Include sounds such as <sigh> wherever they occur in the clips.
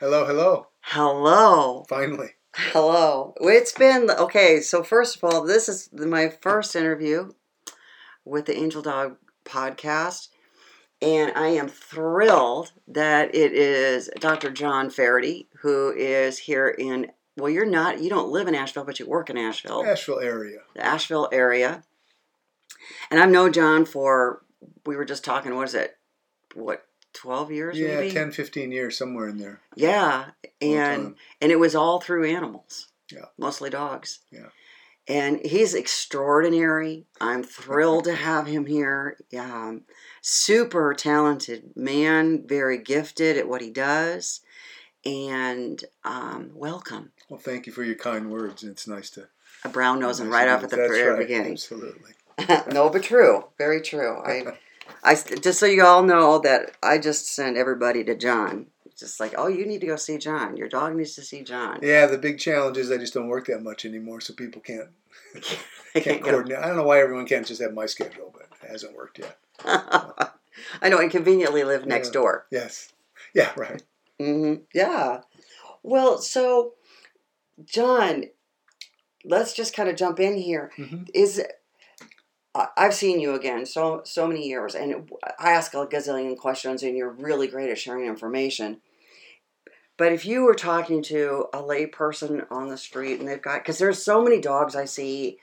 Hello, hello. Hello. Finally. Hello. It's been okay. So, first of all, this is my first interview with the Angel Dog podcast. And I am thrilled that it is Dr. John Faraday, who is here in, well, you're not, you don't live in Asheville, but you work in Asheville, Asheville area. the Asheville area. And I've known John for, we were just talking, what is it? What, 12 years Yeah, maybe? 10, 15 years, somewhere in there. Yeah, and and it was all through animals. Yeah. mostly dogs. Yeah. and he's extraordinary. I'm thrilled to have him here. Um, super talented man, very gifted at what he does, and um, welcome. Well, thank you for your kind words. It's nice to. A brown nose and nice right off at the. Very right, beginning. Absolutely. <laughs> no, but true, very true. I, <laughs> I just so you all know that I just sent everybody to John. Just like, oh, you need to go see John. Your dog needs to see John. Yeah, the big challenge is I just don't work that much anymore, so people can't <laughs> can't can't coordinate. I don't know why everyone can't just have my schedule, but it hasn't worked yet. <laughs> I know, and conveniently live next Yeah. door. Yes. Yeah. Right. Mm-hmm. Yeah. Well, so, John, let's just kind of jump in here. hmm Is I've seen you again so so many years, and I ask a gazillion questions, and you're really great at sharing information. But if you were talking to a lay person on the street, and they've got because there's so many dogs I see,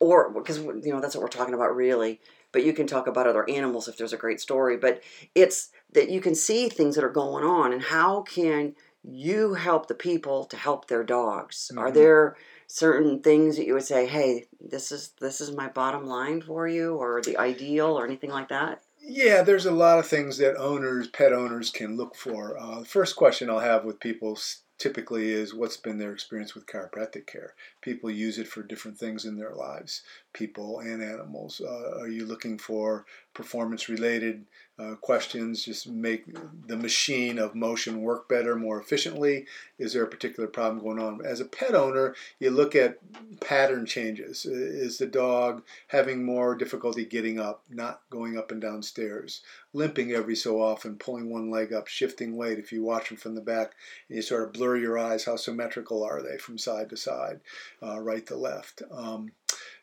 or because you know that's what we're talking about really. But you can talk about other animals if there's a great story. But it's that you can see things that are going on, and how can you help the people to help their dogs? Are Mhm. there certain things that you would say, "Hey, this is this is my bottom line for you," or the ideal, or anything like that? Yeah, there's a lot of things that owners, pet owners, can look for. Uh, the first question I'll have with people typically is what's been their experience with chiropractic care? People use it for different things in their lives, people and animals. Uh, are you looking for performance related uh, questions? Just make the machine of motion work better, more efficiently? Is there a particular problem going on? As a pet owner, you look at pattern changes. Is the dog having more difficulty getting up, not going up and down stairs, limping every so often, pulling one leg up, shifting weight. If you watch them from the back and you sort of blur your eyes, how symmetrical are they from side to side, uh, right to left? Um,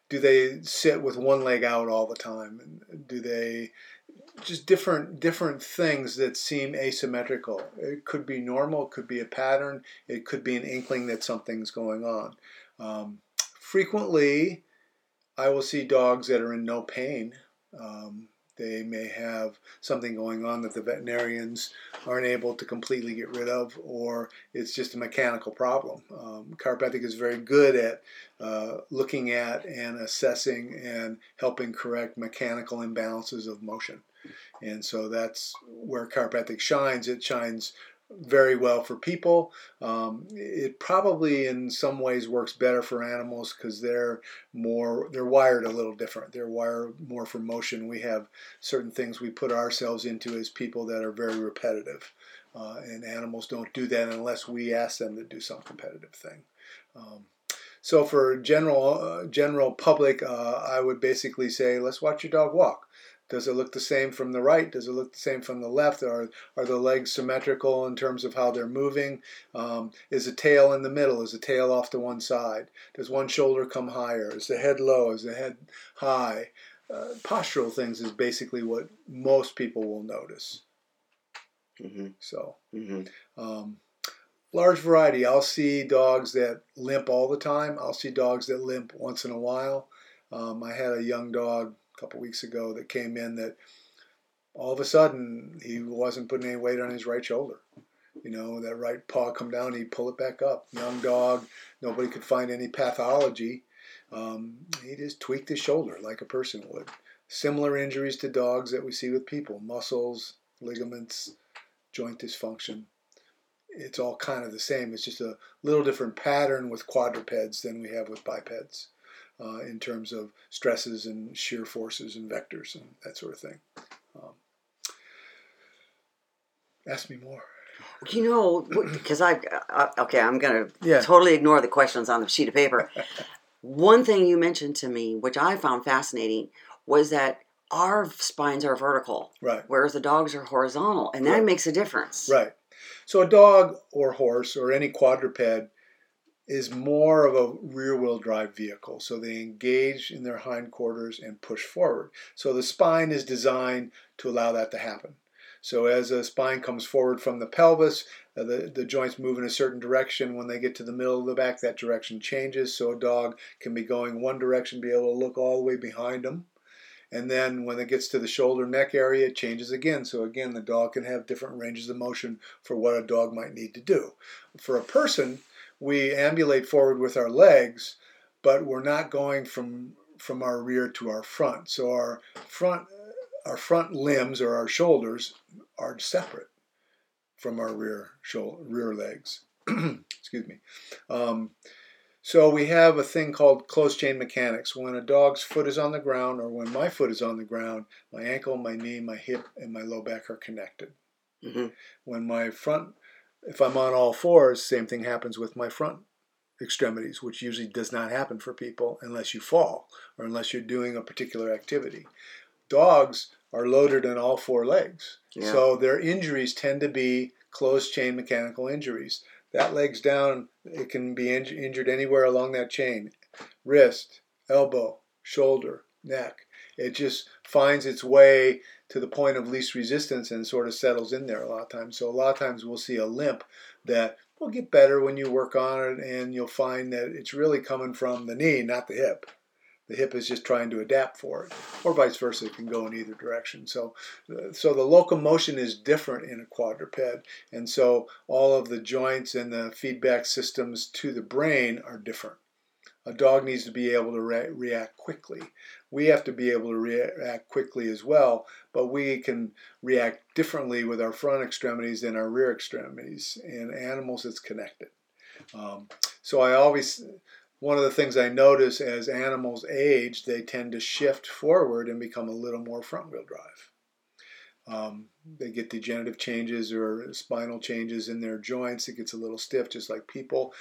do they sit with one leg out all the time? Do they just different different things that seem asymmetrical? It could be normal, it could be a pattern, it could be an inkling that something's going on. Um, frequently, I will see dogs that are in no pain. Um, they may have something going on that the veterinarians aren't able to completely get rid of, or it's just a mechanical problem. Um, chiropractic is very good at uh, looking at and assessing and helping correct mechanical imbalances of motion. And so that's where chiropractic shines. It shines very well for people. Um, it probably in some ways works better for animals because they're more they're wired a little different. They're wired more for motion. We have certain things we put ourselves into as people that are very repetitive, uh, and animals don't do that unless we ask them to do some competitive thing. Um, so for general uh, general public, uh, I would basically say let's watch your dog walk. Does it look the same from the right? Does it look the same from the left? Are are the legs symmetrical in terms of how they're moving? Um, is the tail in the middle? Is the tail off to one side? Does one shoulder come higher? Is the head low? Is the head high? Uh, postural things is basically what most people will notice. hmm So, hmm um, large variety. I'll see dogs that limp all the time. I'll see dogs that limp once in a while. Um, I had a young dog a couple weeks ago that came in that all of a sudden he wasn't putting any weight on his right shoulder. You know, that right paw come down, he'd pull it back up. Young dog, nobody could find any pathology. Um, he just tweaked his shoulder like a person would. Similar injuries to dogs that we see with people muscles, ligaments, joint dysfunction. It's all kind of the same. It's just a little different pattern with quadrupeds than we have with bipeds uh, in terms of stresses and shear forces and vectors and that sort of thing. Um, ask me more. You know, because I, I okay, I'm gonna Yeah. totally ignore the questions on the sheet of paper. One thing you mentioned to me, which I found fascinating, was that our spines are vertical, Right. whereas the dogs are horizontal, and that Right. makes a difference. Right. So a dog or horse or any quadruped is more of a rear wheel drive vehicle. So they engage in their hindquarters and push forward. So the spine is designed to allow that to happen. So as a spine comes forward from the pelvis, uh, the, the joints move in a certain direction. When they get to the middle of the back, that direction changes. So a dog can be going one direction, be able to look all the way behind them. And then when it gets to the shoulder neck area, it changes again. So again, the dog can have different ranges of motion for what a dog might need to do. For a person, we ambulate forward with our legs, but we're not going from from our rear to our front. So our front our front limbs or our shoulders are separate from our rear shoulder, rear legs. <clears throat> Excuse me. Um, so we have a thing called closed chain mechanics. When a dog's foot is on the ground, or when my foot is on the ground, my ankle, my knee, my hip, and my low back are connected. Mm-hmm. When my front, if I'm on all fours, same thing happens with my front extremities, which usually does not happen for people unless you fall or unless you're doing a particular activity dogs are loaded on all four legs. Yeah. So their injuries tend to be closed chain mechanical injuries. That leg's down, it can be inj- injured anywhere along that chain wrist, elbow, shoulder, neck. It just finds its way to the point of least resistance and sort of settles in there a lot of times. So a lot of times we'll see a limp that will get better when you work on it and you'll find that it's really coming from the knee, not the hip. The hip is just trying to adapt for it, or vice versa. It can go in either direction. So, uh, so the locomotion is different in a quadruped, and so all of the joints and the feedback systems to the brain are different. A dog needs to be able to re- react quickly. We have to be able to react quickly as well, but we can react differently with our front extremities than our rear extremities. In animals, it's connected. Um, so I always one of the things I notice as animals age, they tend to shift forward and become a little more front wheel drive. Um, they get degenerative changes or spinal changes in their joints. It gets a little stiff, just like people.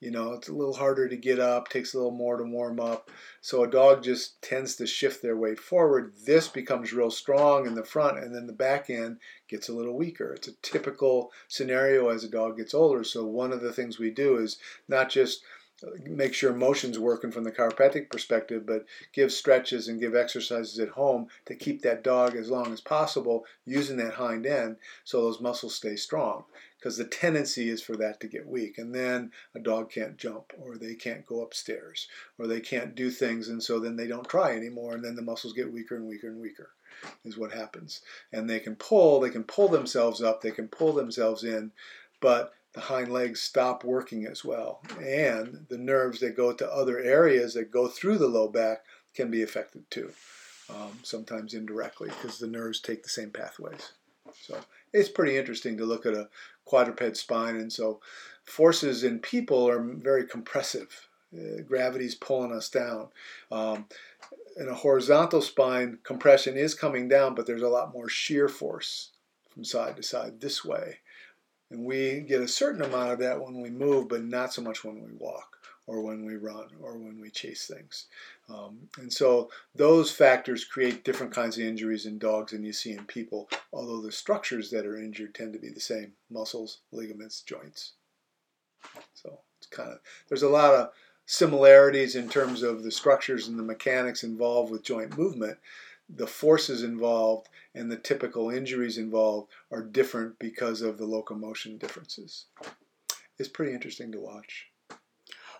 You know, it's a little harder to get up, takes a little more to warm up. So a dog just tends to shift their weight forward. This becomes real strong in the front, and then the back end gets a little weaker. It's a typical scenario as a dog gets older. So one of the things we do is not just make sure motion's working from the chiropractic perspective, but give stretches and give exercises at home to keep that dog as long as possible using that hind end so those muscles stay strong. Because the tendency is for that to get weak, and then a dog can't jump, or they can't go upstairs, or they can't do things, and so then they don't try anymore, and then the muscles get weaker and weaker and weaker, is what happens. And they can pull, they can pull themselves up, they can pull themselves in, but the hind legs stop working as well. And the nerves that go to other areas that go through the low back can be affected too, um, sometimes indirectly because the nerves take the same pathways. So it's pretty interesting to look at a quadruped spine. And so forces in people are very compressive. Uh, gravity's pulling us down. Um, in a horizontal spine, compression is coming down, but there's a lot more shear force from side to side this way. And we get a certain amount of that when we move, but not so much when we walk or when we run or when we chase things. Um, and so those factors create different kinds of injuries in dogs than you see in people, although the structures that are injured tend to be the same muscles, ligaments, joints. So it's kind of, there's a lot of similarities in terms of the structures and the mechanics involved with joint movement the forces involved and the typical injuries involved are different because of the locomotion differences. It's pretty interesting to watch.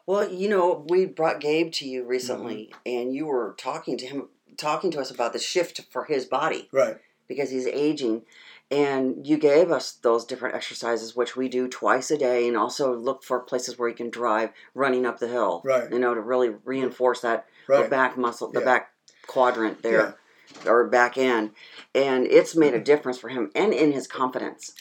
Well, you know, we brought Gabe to you recently, mm-hmm. and you were talking to him, talking to us about the shift for his body, right? Because he's aging, and you gave us those different exercises, which we do twice a day, and also look for places where he can drive running up the hill, right? You know, to really reinforce that right. back muscle, the yeah. back quadrant there. Or back in, and it's made a difference for him and in his confidence.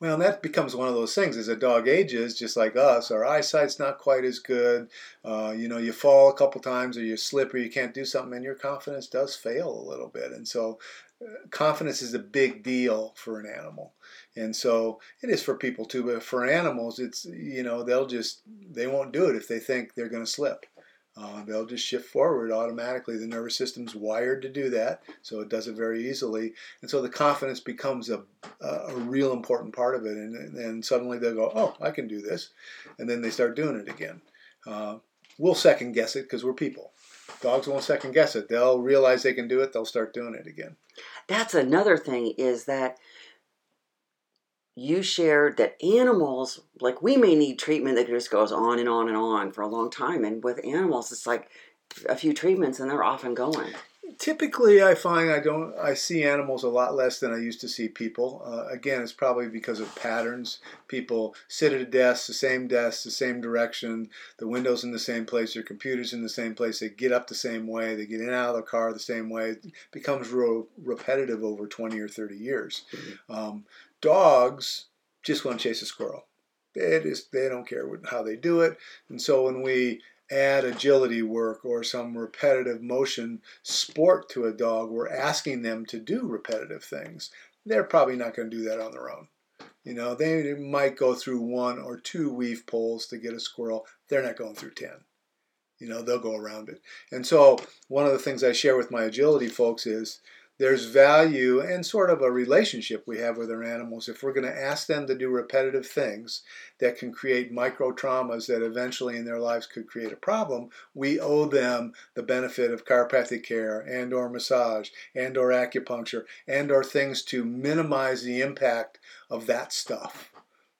Well, that becomes one of those things. As a dog ages, just like us, our eyesight's not quite as good. Uh, you know, you fall a couple times, or you slip, or you can't do something, and your confidence does fail a little bit. And so, uh, confidence is a big deal for an animal. And so it is for people too, but for animals, it's you know they'll just they won't do it if they think they're going to slip. Uh, they'll just shift forward automatically. The nervous system's wired to do that, so it does it very easily. And so the confidence becomes a, a, real important part of it. And, and suddenly they'll go, oh, I can do this. And then they start doing it again. Uh, we'll second guess it because we're people. Dogs won't second guess it. They'll realize they can do it, they'll start doing it again. That's another thing is that you shared that animals, like we may need treatment that just goes on and on and on for a long time. And with animals, it's like a few treatments and they're off and going. Typically, I find I don't. I see animals a lot less than I used to see people. Uh, again, it's probably because of patterns. People sit at a desk, the same desk, the same direction. The windows in the same place. Their computers in the same place. They get up the same way. They get in and out of the car the same way. It becomes real repetitive over twenty or thirty years. Mm-hmm. Um, dogs just want to chase a squirrel. They just they don't care how they do it. And so when we add agility work or some repetitive motion sport to a dog, we're asking them to do repetitive things. They're probably not going to do that on their own. You know, they might go through one or two weave poles to get a squirrel. They're not going through 10. You know, they'll go around it. And so, one of the things I share with my agility folks is there's value and sort of a relationship we have with our animals if we're going to ask them to do repetitive things that can create micro traumas that eventually in their lives could create a problem we owe them the benefit of chiropractic care and or massage and or acupuncture and or things to minimize the impact of that stuff.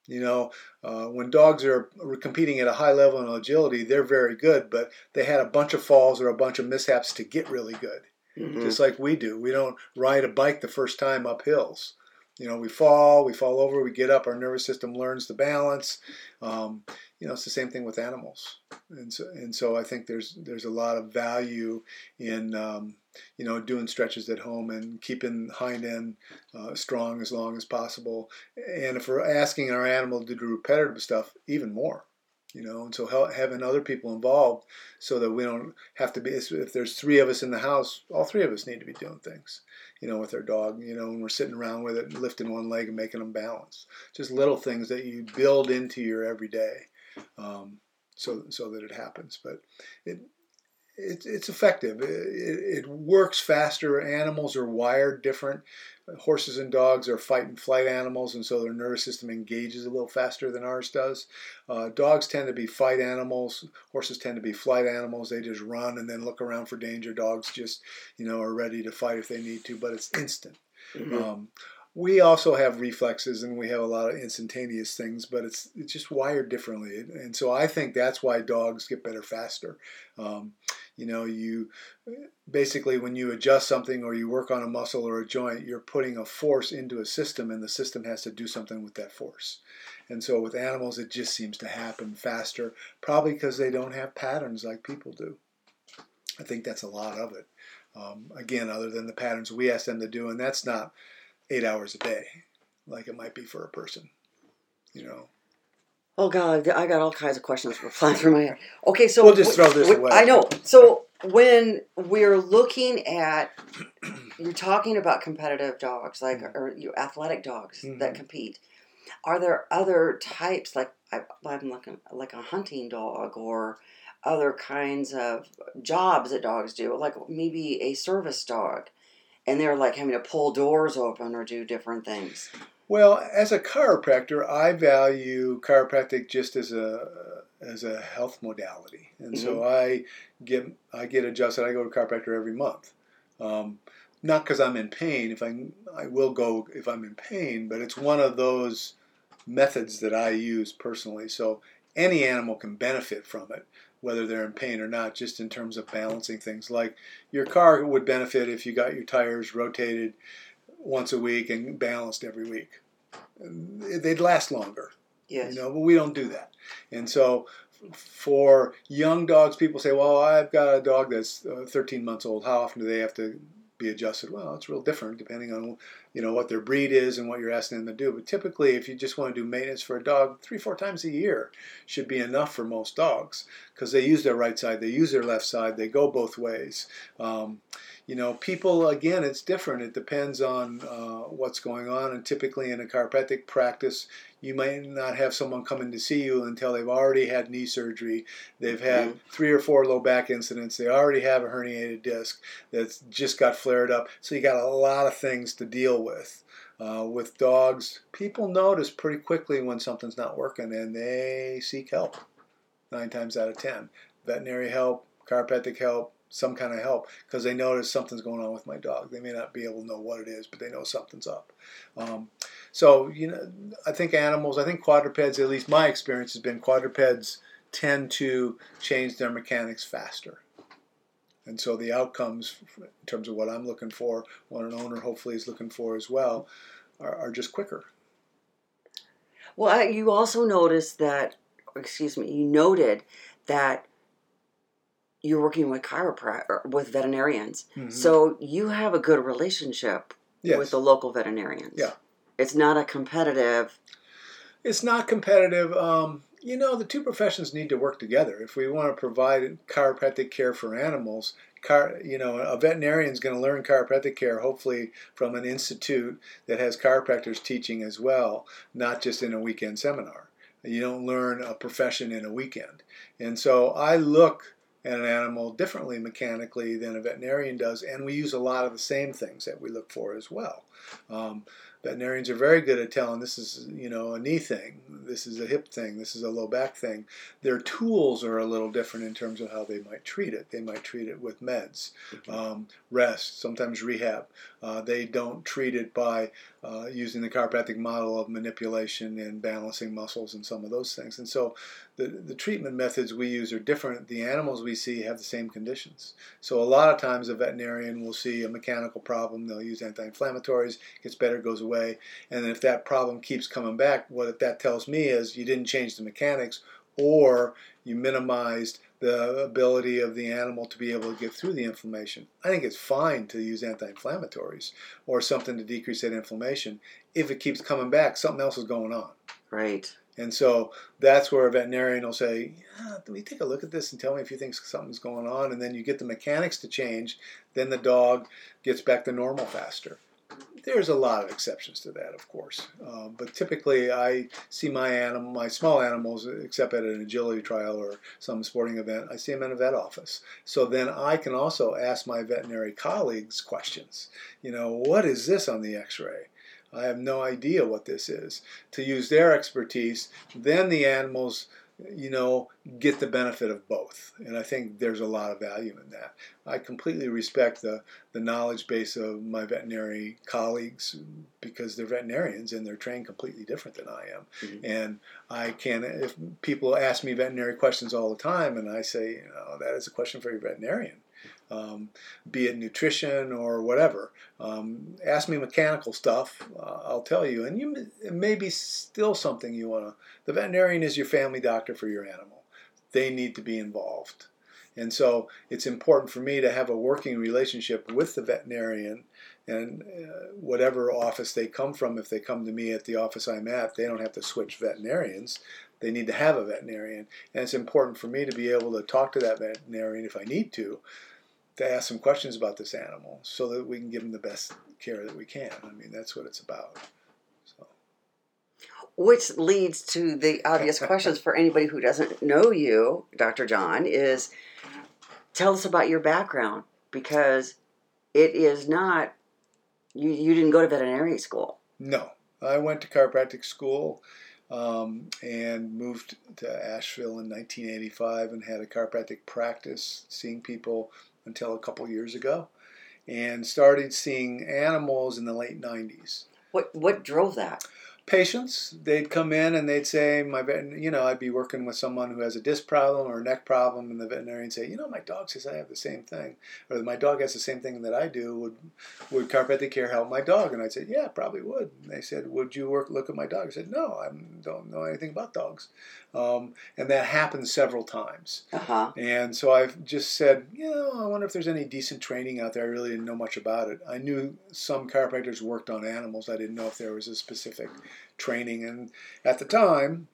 You know, uh, when dogs are competing at a high level in agility, they're very good, but they had a bunch of falls or a bunch of mishaps to get really good mm-hmm. just like we do. We don't ride a bike the first time up hills. You know, we fall, we fall over, we get up. Our nervous system learns the balance. Um, you know, it's the same thing with animals, and so and so I think there's there's a lot of value in um, you know doing stretches at home and keeping hind end uh, strong as long as possible. And if we're asking our animal to do repetitive stuff, even more you know, and so having other people involved so that we don't have to be, if there's three of us in the house, all three of us need to be doing things, you know, with our dog, you know, and we're sitting around with it, lifting one leg and making them balance. Just little things that you build into your everyday um, so, so that it happens. But it, it, it's effective. It, it, works faster. Animals are wired different. Horses and dogs are fight and flight animals, and so their nervous system engages a little faster than ours does. Uh, dogs tend to be fight animals. Horses tend to be flight animals. They just run and then look around for danger. Dogs just, you know, are ready to fight if they need to, but it's instant. Mm-hmm. Um, we also have reflexes and we have a lot of instantaneous things, but it's it's just wired differently, and so I think that's why dogs get better faster. Um, you know, you basically when you adjust something or you work on a muscle or a joint, you're putting a force into a system, and the system has to do something with that force. And so with animals, it just seems to happen faster, probably because they don't have patterns like people do. I think that's a lot of it. Um, again, other than the patterns we ask them to do, and that's not eight hours a day, like it might be for a person. You know. Oh God, I got all kinds of questions <laughs> flying through my head. Okay, so we'll just throw this away. I know. So when we're looking at, <clears throat> you're talking about competitive dogs, like mm-hmm. or you athletic dogs mm-hmm. that compete. Are there other types, like I, I'm looking like a hunting dog or other kinds of jobs that dogs do, like maybe a service dog? and they're like having to pull doors open or do different things. Well, as a chiropractor, I value chiropractic just as a as a health modality, and mm-hmm. so I get I get adjusted. I go to chiropractor every month, um, not because I'm in pain. If I I will go if I'm in pain, but it's one of those methods that I use personally. So any animal can benefit from it whether they're in pain or not, just in terms of balancing things. Like your car would benefit if you got your tires rotated once a week and balanced every week. They'd last longer. Yes. You know, but we don't do that. And so for young dogs, people say, well, I've got a dog that's uh, 13 months old. How often do they have to be adjusted? Well, it's real different depending on you know what their breed is and what you're asking them to do. But typically, if you just want to do maintenance for a dog, three four times a year should be enough for most dogs because they use their right side, they use their left side, they go both ways. Um, you know, people again, it's different. It depends on uh, what's going on, and typically in a chiropractic practice, you might not have someone coming to see you until they've already had knee surgery. They've had mm-hmm. three or four low back incidents. They already have a herniated disc that's just got flared up. So you got a lot of things to deal with. Uh, with dogs, people notice pretty quickly when something's not working and they seek help. Nine times out of ten, veterinary help, chiropractic help, some kind of help because they notice something's going on with my dog. They may not be able to know what it is, but they know something's up. Um, so you know, I think animals, I think quadrupeds. At least my experience has been quadrupeds tend to change their mechanics faster. And so the outcomes, in terms of what I'm looking for, what an owner hopefully is looking for as well, are, are just quicker. Well, you also noticed that, excuse me, you noted that you're working with chiropractor with veterinarians, mm-hmm. so you have a good relationship yes. with the local veterinarians. Yeah, it's not a competitive. It's not competitive. Um, you know, the two professions need to work together. If we want to provide chiropractic care for animals, car, you know, a veterinarian is going to learn chiropractic care hopefully from an institute that has chiropractors teaching as well, not just in a weekend seminar. You don't learn a profession in a weekend. And so I look at an animal differently mechanically than a veterinarian does, and we use a lot of the same things that we look for as well. Um, veterinarians are very good at telling this is you know a knee thing this is a hip thing this is a low back thing. Their tools are a little different in terms of how they might treat it. They might treat it with meds mm-hmm. um, rest sometimes rehab. Uh, they don't treat it by uh, using the chiropractic model of manipulation and balancing muscles and some of those things and so the, the treatment methods we use are different. The animals we see have the same conditions. So a lot of times a veterinarian will see a mechanical problem, they'll use anti-inflammatories, gets better, goes away. And then if that problem keeps coming back, what that tells me is you didn't change the mechanics or you minimized the ability of the animal to be able to get through the inflammation. I think it's fine to use anti inflammatories or something to decrease that inflammation. If it keeps coming back, something else is going on. Right. And so that's where a veterinarian will say, yeah, let me take a look at this and tell me if you think something's going on. And then you get the mechanics to change. Then the dog gets back to normal faster. There's a lot of exceptions to that, of course. Uh, but typically, I see my animal, my small animals, except at an agility trial or some sporting event, I see them in a vet office. So then I can also ask my veterinary colleagues questions. You know, what is this on the X-ray? I have no idea what this is. To use their expertise, then the animals, you know, get the benefit of both. And I think there's a lot of value in that. I completely respect the, the knowledge base of my veterinary colleagues because they're veterinarians and they're trained completely different than I am. Mm-hmm. And I can, if people ask me veterinary questions all the time, and I say, you know, that is a question for your veterinarian um, be it nutrition or whatever. Um, ask me mechanical stuff, uh, I'll tell you. And you, it may be still something you want to. The veterinarian is your family doctor for your animal. They need to be involved. And so it's important for me to have a working relationship with the veterinarian and uh, whatever office they come from, if they come to me at the office I'm at, they don't have to switch veterinarians. They need to have a veterinarian. And it's important for me to be able to talk to that veterinarian if I need to to ask some questions about this animal so that we can give them the best care that we can. I mean, that's what it's about. So. Which leads to the obvious questions for anybody who doesn't know you, Dr. John, is tell us about your background because it is not, you, you didn't go to veterinary school. No, I went to chiropractic school um, and moved to Asheville in 1985 and had a chiropractic practice, seeing people until a couple years ago, and started seeing animals in the late 90s. What what drove that? patients. They'd come in and they'd say, "My vet, you know, I'd be working with someone who has a disc problem or a neck problem, and the veterinarian say, you know, my dog says I have the same thing, or my dog has the same thing that I do. Would would chiropractic care help my dog?" And I'd say, "Yeah, probably would." And they said, "Would you work look at my dog?" I said, "No, I don't know anything about dogs," um, and that happened several times. Uh-huh. And so I just said, you know, I wonder if there's any decent training out there. I really didn't know much about it. I knew some chiropractors worked on animals. I didn't know if there was a specific training. And at the time,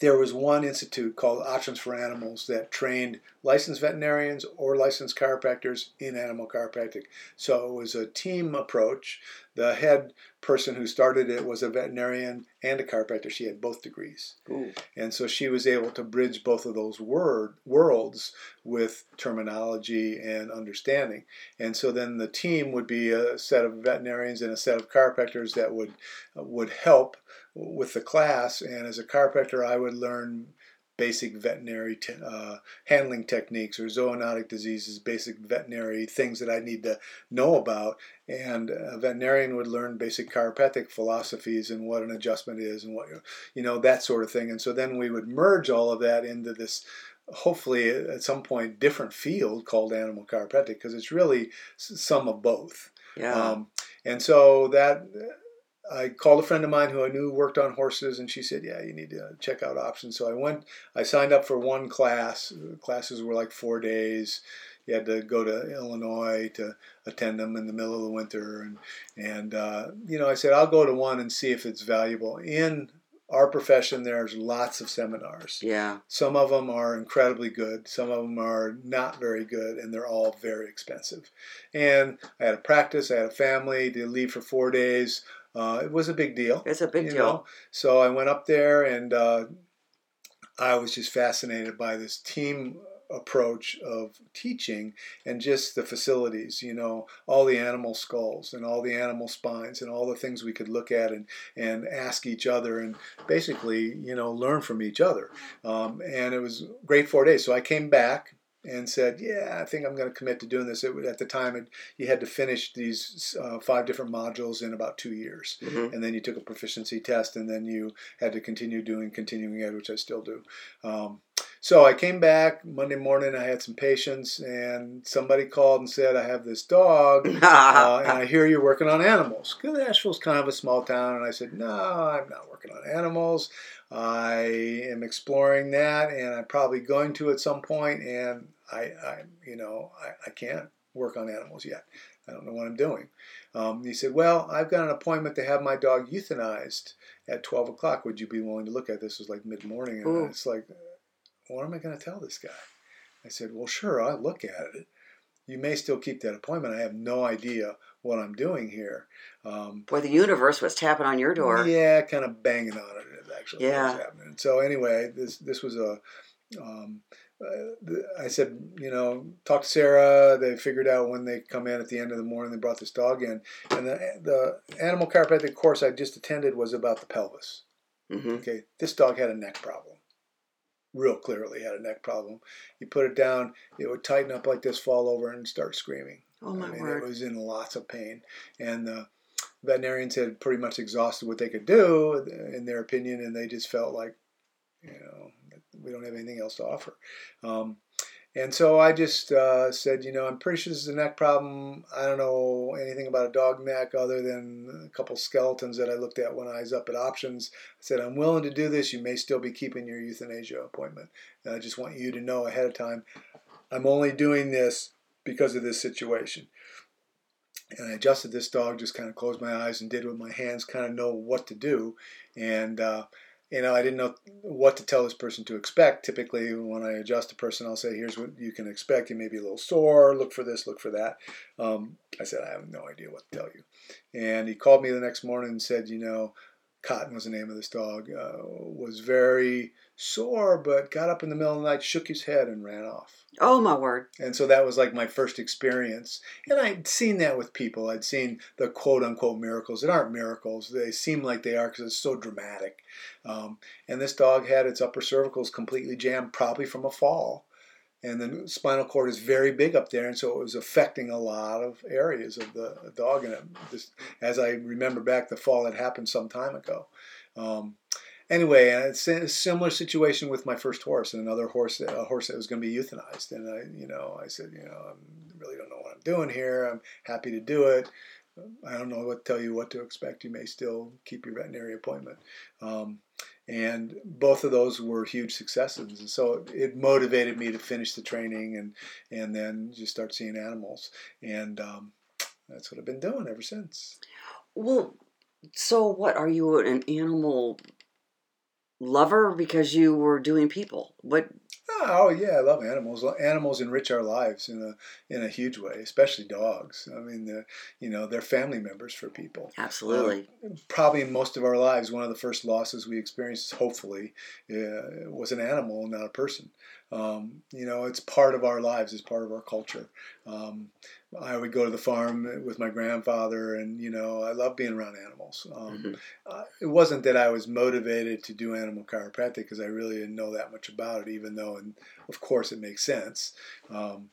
there was one institute called Options for Animals that trained licensed veterinarians or licensed chiropractors in animal chiropractic. So it was a team approach. The head person who started it was a veterinarian and a chiropractor. She had both degrees. Ooh. And so she was able to bridge both of those word worlds with terminology and understanding. And so then the team would be a set of veterinarians and a set of chiropractors that would would help with the class. And as a chiropractor, I would learn basic veterinary te- uh, handling techniques or zoonotic diseases, basic veterinary things that I need to know about. And a veterinarian would learn basic chiropractic philosophies and what an adjustment is and what, you know, that sort of thing. And so then we would merge all of that into this hopefully at some point different field called animal chiropractic because it's really some of both. Yeah. Um, and so that I called a friend of mine who I knew worked on horses, and she said, "Yeah, you need to check out options." So I went. I signed up for one class. Classes were like four days. You had to go to Illinois to attend them in the middle of the winter, and and uh, you know I said I'll go to one and see if it's valuable. In our profession, there's lots of seminars. yeah. Some of them are incredibly good. Some of them are not very good, and they're all very expensive. And I had a practice. I had a family to leave for four days. Uh, it was a big deal. It's a big deal. know. So I went up there, and uh, I was just fascinated by this team approach of teaching and just the facilities you know all the animal skulls and all the animal spines and all the things we could look at and and ask each other and basically you know learn from each other um, and it was great four days so i came back and said yeah i think i'm going to commit to doing this it, would- at the time it, you had to finish these uh, five different modules in about two years Mhm. and then you took a proficiency test, and then you had to continue doing continuing ed, which I still do. Um, so I came back Monday morning. I had some patients, and somebody called and said, "I have this dog, <laughs> uh, and I hear you're working on animals." Because Asheville's kind of a small town, and I said, "No, I'm not working on animals. I am exploring that, and I'm probably going to at some point. and I, I you know, I, I can't work on animals yet. I don't know what I'm doing." Um, he said, Well, I've got an appointment to have my dog euthanized at 12 o'clock. Would you be willing to look at this? It was like mid morning. And Ooh. it's like, What am I going to tell this guy? I said, Well, sure, I'll look at it. You may still keep that appointment. I have no idea what I'm doing here. Um, Boy, the universe was tapping on your door. yeah, kind of banging on it. is Actually, Yeah. was happening. So anyway, this this was a. Um, uh, I said, you know, talk to Sarah. They figured out when they come in at the end of the morning. They brought this dog in, and the the animal chiropractic course I just attended was about the pelvis. hmm Okay, this dog had a neck problem. Real clearly had a neck problem. You put it down, it would tighten up like this, fall over, and start screaming. Oh my I mean, word. it was in lots of pain, and the veterinarians had pretty much exhausted what they could do, in their opinion, and they just felt like, you know, we don't have anything else to offer. Um, and so I just uh, said, you know, I'm pretty sure this is a neck problem. I don't know anything about a dog neck other than a couple skeletons that I looked at when I was up at options. I said, I'm willing to do this. You may still be keeping your euthanasia appointment. And I just want you to know ahead of time, I'm only doing this because of this situation. And I adjusted this dog, just kind of closed my eyes and did with my hands, kind of know what to do. And, uh, you know, I didn't know what to tell this person to expect. Typically, when I adjust a person, I'll say, here's what you can expect. You may be a little sore. Look for this, look for that. Um, I said, I have no idea what to tell you. And he called me the next morning and said, you know, Cotton was the name of this dog, uh, was very sore, but got up in the middle of the night, shook his head, and ran off. Oh my word. And so that was like my first experience. And I'd seen that with people. I'd seen the quote unquote miracles. It aren't miracles, they seem like they are because it's so dramatic. Um, and this dog had its upper cervicals completely jammed, probably from a fall. And the spinal cord is very big up there, and so it was affecting a lot of areas of the dog. And just, as I remember back, the fall had happened some time ago. Um, anyway, it's a similar situation with my first horse and another horse, a horse that was going to be euthanized. And I, you know, I said, you know, I really don't know what I'm doing here. I'm happy to do it. I don't know what to tell you what to expect. You may still keep your veterinary appointment. Um, and both of those were huge successes. And so it motivated me to finish the training and and then just start seeing animals. And um, that's what I've been doing ever since. Well, so what are you an animal lover because you were doing people? What? Oh yeah, I love animals. Animals enrich our lives in a in a huge way, especially dogs. I mean, they're, you know, they're family members for people. Absolutely. Uh, probably in most of our lives, one of the first losses we experienced, hopefully, uh, was an animal, not a person. Um, you know, it's part of our lives, it's part of our culture. Um, I would go to the farm with my grandfather, and you know, I love being around animals. Um, mm-hmm. uh, it wasn't that I was motivated to do animal chiropractic because I really didn't know that much about it, even though, and of course, it makes sense. Um,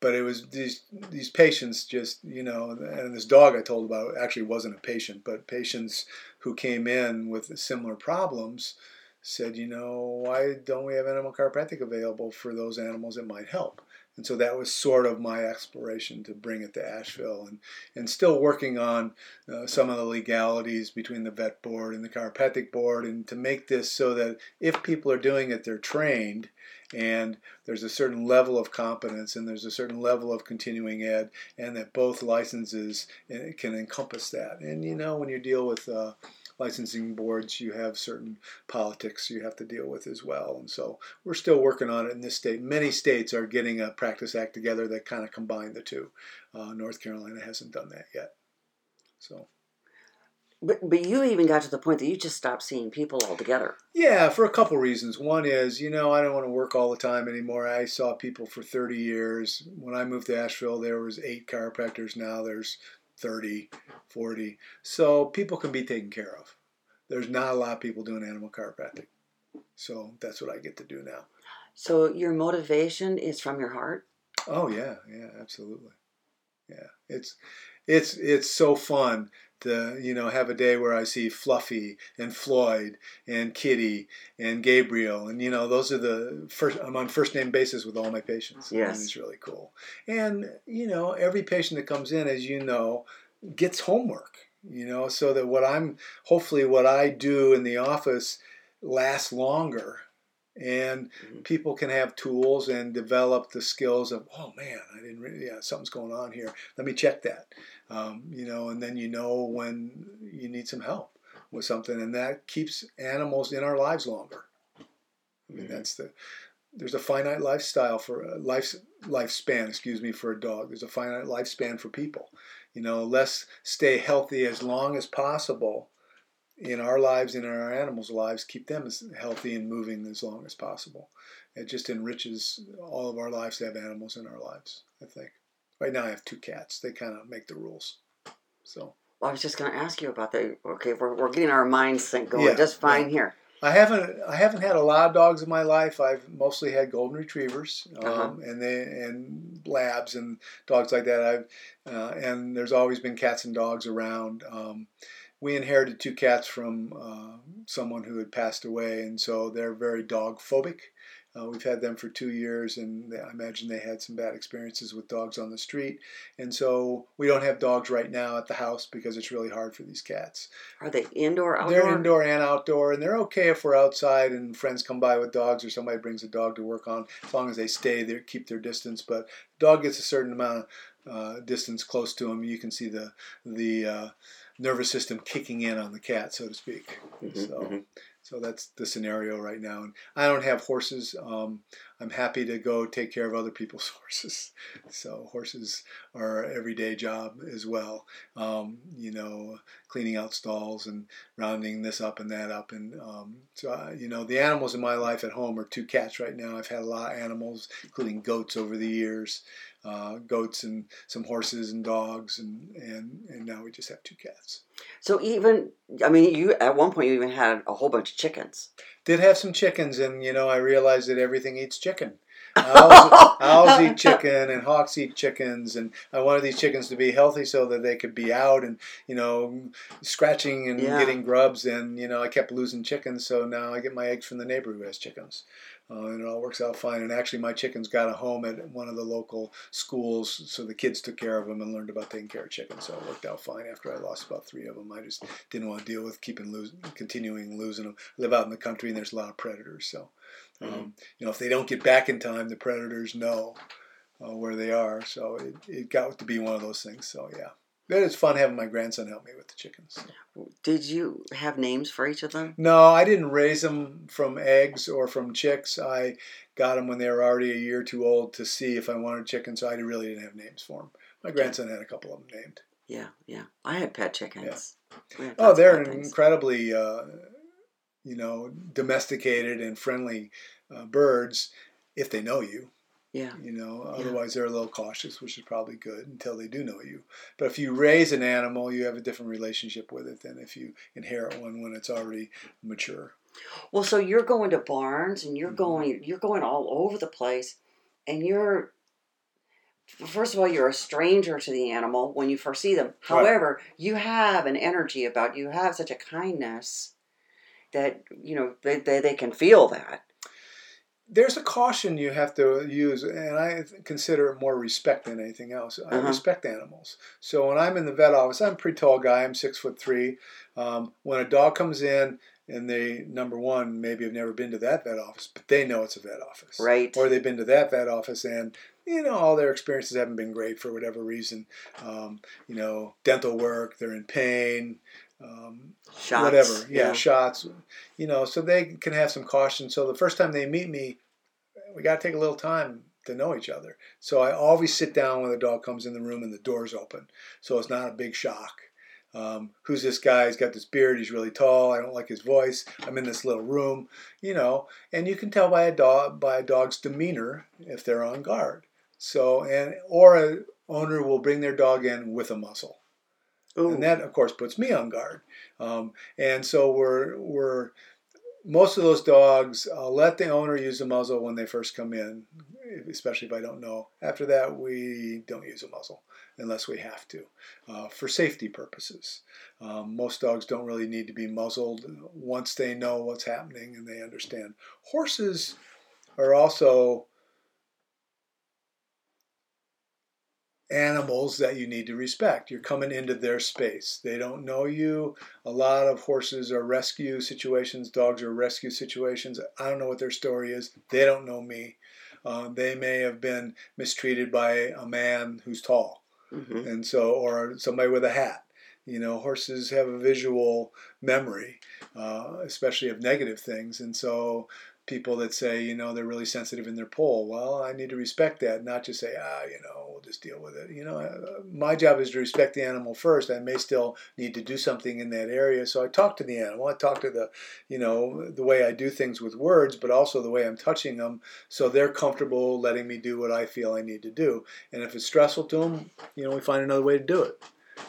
but it was these these patients just you know, and this dog I told about actually wasn't a patient, but patients who came in with similar problems said, you know, why don't we have animal chiropractic available for those animals that might help? And so that was sort of my exploration to bring it to Asheville and, and still working on uh, some of the legalities between the vet board and the chiropractic board and to make this so that if people are doing it, they're trained and there's a certain level of competence and there's a certain level of continuing ed and that both licenses uh, can encompass that. And you know, when you deal with uh, licensing boards, you have certain politics you have to deal with as well. And so we're still working on it in this state. Many states are getting a practice act together that kind of combine the two. Uh, North Carolina hasn't done that yet. So. But, but you even got to the point that you just stopped seeing people altogether. Yeah, for a couple reasons. One is, you know, I don't want to work all the time anymore. I saw people for 30 years. When I moved to Asheville, there was eight chiropractors. Now there's 30, 40. So people can be taken care of. There's not a lot of people doing animal chiropractic. So that's what I get to do now. So your motivation is from your heart? Oh yeah, yeah, absolutely. Yeah. It's it's it's so fun to you know have a day where I see Fluffy and Floyd and Kitty and Gabriel and you know those are the first I'm on first name basis with all my patients. Yes, and it's really cool. And you know every patient that comes in, as you know, gets homework. You know, so that what I'm hopefully what I do in the office lasts longer and mm-hmm. people can have tools and develop the skills of oh man i didn't really yeah something's going on here. Let me check that. Um, you know and then you know when you need some help with something and that keeps animals in our lives longer. I mean mm-hmm. that's the there's a finite lifestyle for a life lifespan excuse me for a dog. There's a finite lifespan for people. You know let's stay healthy as long as possible in our lives and in our animals' lives, keep them as healthy and moving as long as possible. It just enriches all of our lives to have animals in our lives, I think. Right now I have two cats. They kind of make the rules. So. Well, I was just going to ask you about that. Okay, we're, we're getting our minds sync going yeah, just fine yeah. here. I haven't I haven't had a lot of dogs in my life. I've mostly had golden retrievers uh-huh. um, uh-huh. and they and labs and dogs like that. I've uh, and there's always been cats and dogs around. Um, we inherited two cats from uh, someone who had passed away, and so they're very dog phobic. Uh, we've had them for two years, and I imagine they had some bad experiences with dogs on the street. And so we don't have dogs right now at the house because it's really hard for these cats. Are they indoor, outdoor? They're indoor and outdoor, and they're okay if we're outside and friends come by with dogs or somebody brings a dog to work on, as long as they stay there, keep their distance. But dog gets a certain amount of uh, distance close to them. You can see the the uh, nervous system kicking in on the cat, so to speak. Mm-hmm, so, mm-hmm. so that's the scenario right now. And I don't have horses. Um, I'm happy to go take care of other people's <laughs> horses. So horses are everyday job as well. Um, you know, cleaning out stalls and rounding this up and that up. And um, so, I, you know, the animals in my life at home are two cats right now. I've had a lot of animals, including goats over the years uh, goats and some horses and dogs, and, and, and now we just have two cats. So even, I mean, you at one point you even had a whole bunch of chickens. Did have some chickens, and you know, I realized that everything eats chicken. Owls, owls, eat <laughs> chicken and hawks eat chickens and I wanted these chickens to be healthy so that they could be out and you know scratching and yeah. getting grubs and you know I kept losing chickens so now I get my eggs from the neighbor who has chickens uh, and it all works out fine. And actually, my chickens got a home at one of the local schools, so the kids took care of them and learned about taking care of chickens. So it worked out fine. After I lost about three of them, I just didn't want to deal with keeping losing, continuing losing them. I live out in the country, and there's a lot of predators. So, um, mm-hmm. you know, if they don't get back in time, the predators know uh, where they are. So it, it got to be one of those things. So yeah. But it's fun having my grandson help me with the chickens. Did you have names for each of them? No, I didn't raise them from eggs or from chicks. I got them when they were already a year too old to see if I wanted chickens. So I really didn't have names for them. My grandson had a couple of them named. Yeah, yeah. I had pet chickens. We had Oh, they're incredibly, uh, you know, domesticated and friendly uh, birds if they know you. Yeah. You know, Yeah. otherwise they're a little cautious, which is probably good until they do know you. But if you raise an animal, you have a different relationship with it than if you inherit one when it's already mature. Well, so you're going to barns and you're Mhm. going you're going all over the place and you're first of all you're a stranger to the animal when you first see them. Right. However, you have an energy about you, you have such a kindness that you know they, they, they can feel that. There's a caution you have to use, and I consider it more respect than anything else. I Uh-huh. respect animals. So when I'm in the vet office, I'm a pretty tall guy. I'm six foot three. Um, when a dog comes in and they, number one, maybe have never been to that vet office, but they know it's a vet office. Right. Or they've been to that vet office and, you know, all their experiences haven't been great for whatever reason. Um, you know, dental work, they're in pain. Um, Shots. whatever. Yeah, shots. You know, so they can have some caution. So the first time they meet me, we got to take a little time to know each other. So I always sit down when the dog comes in the room and the door's open, so it's not a big shock. Um, who's this guy? He's got this beard. He's really tall. I don't like his voice. I'm in this little room, you know, and you can tell by a dog by a dog's demeanor if they're on guard. So and or a owner will bring their dog in with a muzzle Ooh. and that of course puts me on guard. Um, and so we're we're most of those dogs. I'll let the owner use the muzzle when they first come in, especially if I don't know. After that, we don't use a muzzle unless we have to, uh, for safety purposes. Um, most dogs don't really need to be muzzled once they know what's happening and they understand. Horses are also animals that you need to respect. You're coming into their space. They don't know you. A lot of horses are rescue situations, dogs are rescue situations. I don't know what their story is. They don't know me. Uh, they may have been mistreated by a man who's tall, Mhm. and so, or somebody with a hat. You know, horses have a visual memory, uh, especially of negative things, and so people that say, you know, they're really sensitive in their poll. Well, I need to respect that, not just say, ah, you know, we'll just deal with it. You know, uh, my job is to respect the animal first. I may still need to do something in that area. So I talk to the animal. I talk to the, you know, the way I do things with words, but also the way I'm touching them. So they're comfortable letting me do what I feel I need to do. And if it's stressful to them, you know, we find another way to do it.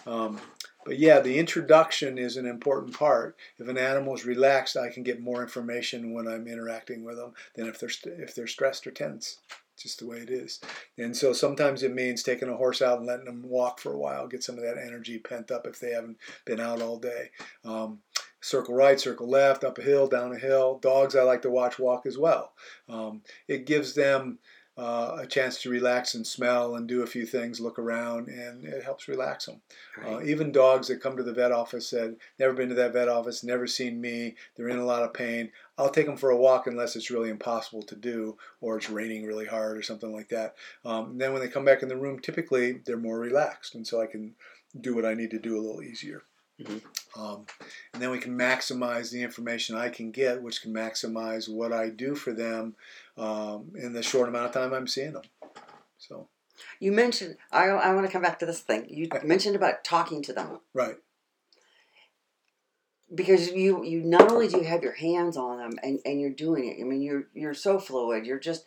Um, but yeah, the introduction is an important part. If an animal is relaxed, I can get more information when I'm interacting with them than if they're st- if they're stressed or tense. It's just the way it is. And so sometimes it means taking a horse out and letting them walk for a while, get some of that energy pent up if they haven't been out all day. Um, circle right, circle left, up a hill, down a hill. Dogs I like to watch walk as well. Um, it gives them uh, a chance to relax and smell and do a few things, look around, and it helps relax them. Uh, even dogs that come to the vet office that never been to that vet office, never seen me, they're in a lot of pain. I'll take them for a walk unless it's really impossible to do or it's raining really hard or something like that. Um, then when they come back in the room, typically they're more relaxed, and so I can do what I need to do a little easier. Mhm. Um, and then we can maximize the information I can get, which can maximize what I do for them um, in the short amount of time I'm seeing them. So, You mentioned I I want to come back to this thing. You <laughs> mentioned about talking to them. right. because you you not only do you have your hands on them and, and you're doing it i mean you're you're so fluid you're just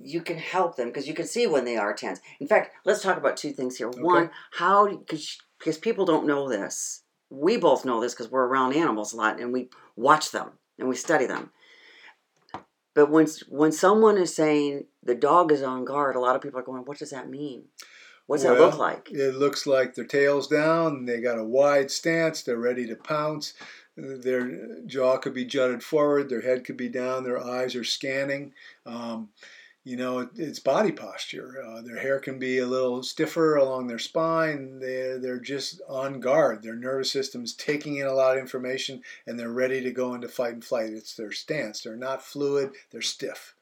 you can help them because you can see when they are tense in fact let's talk about two things here one how because because people don't know this we both know this because we're around animals a lot and we watch them and we study them but when when someone is saying the dog is on guard a lot of people are going what does that mean What what's that look like It looks like their tail's down, they got a wide stance, they're ready to pounce. Their jaw could be jutted forward, their head could be down, their eyes are scanning. Um, you know, it, it's body posture. Uh, their hair can be a little stiffer along their spine. They're, they're just on guard. Their nervous system's taking in a lot of information and they're ready to go into fight and flight. It's their stance. They're not fluid, they're stiff.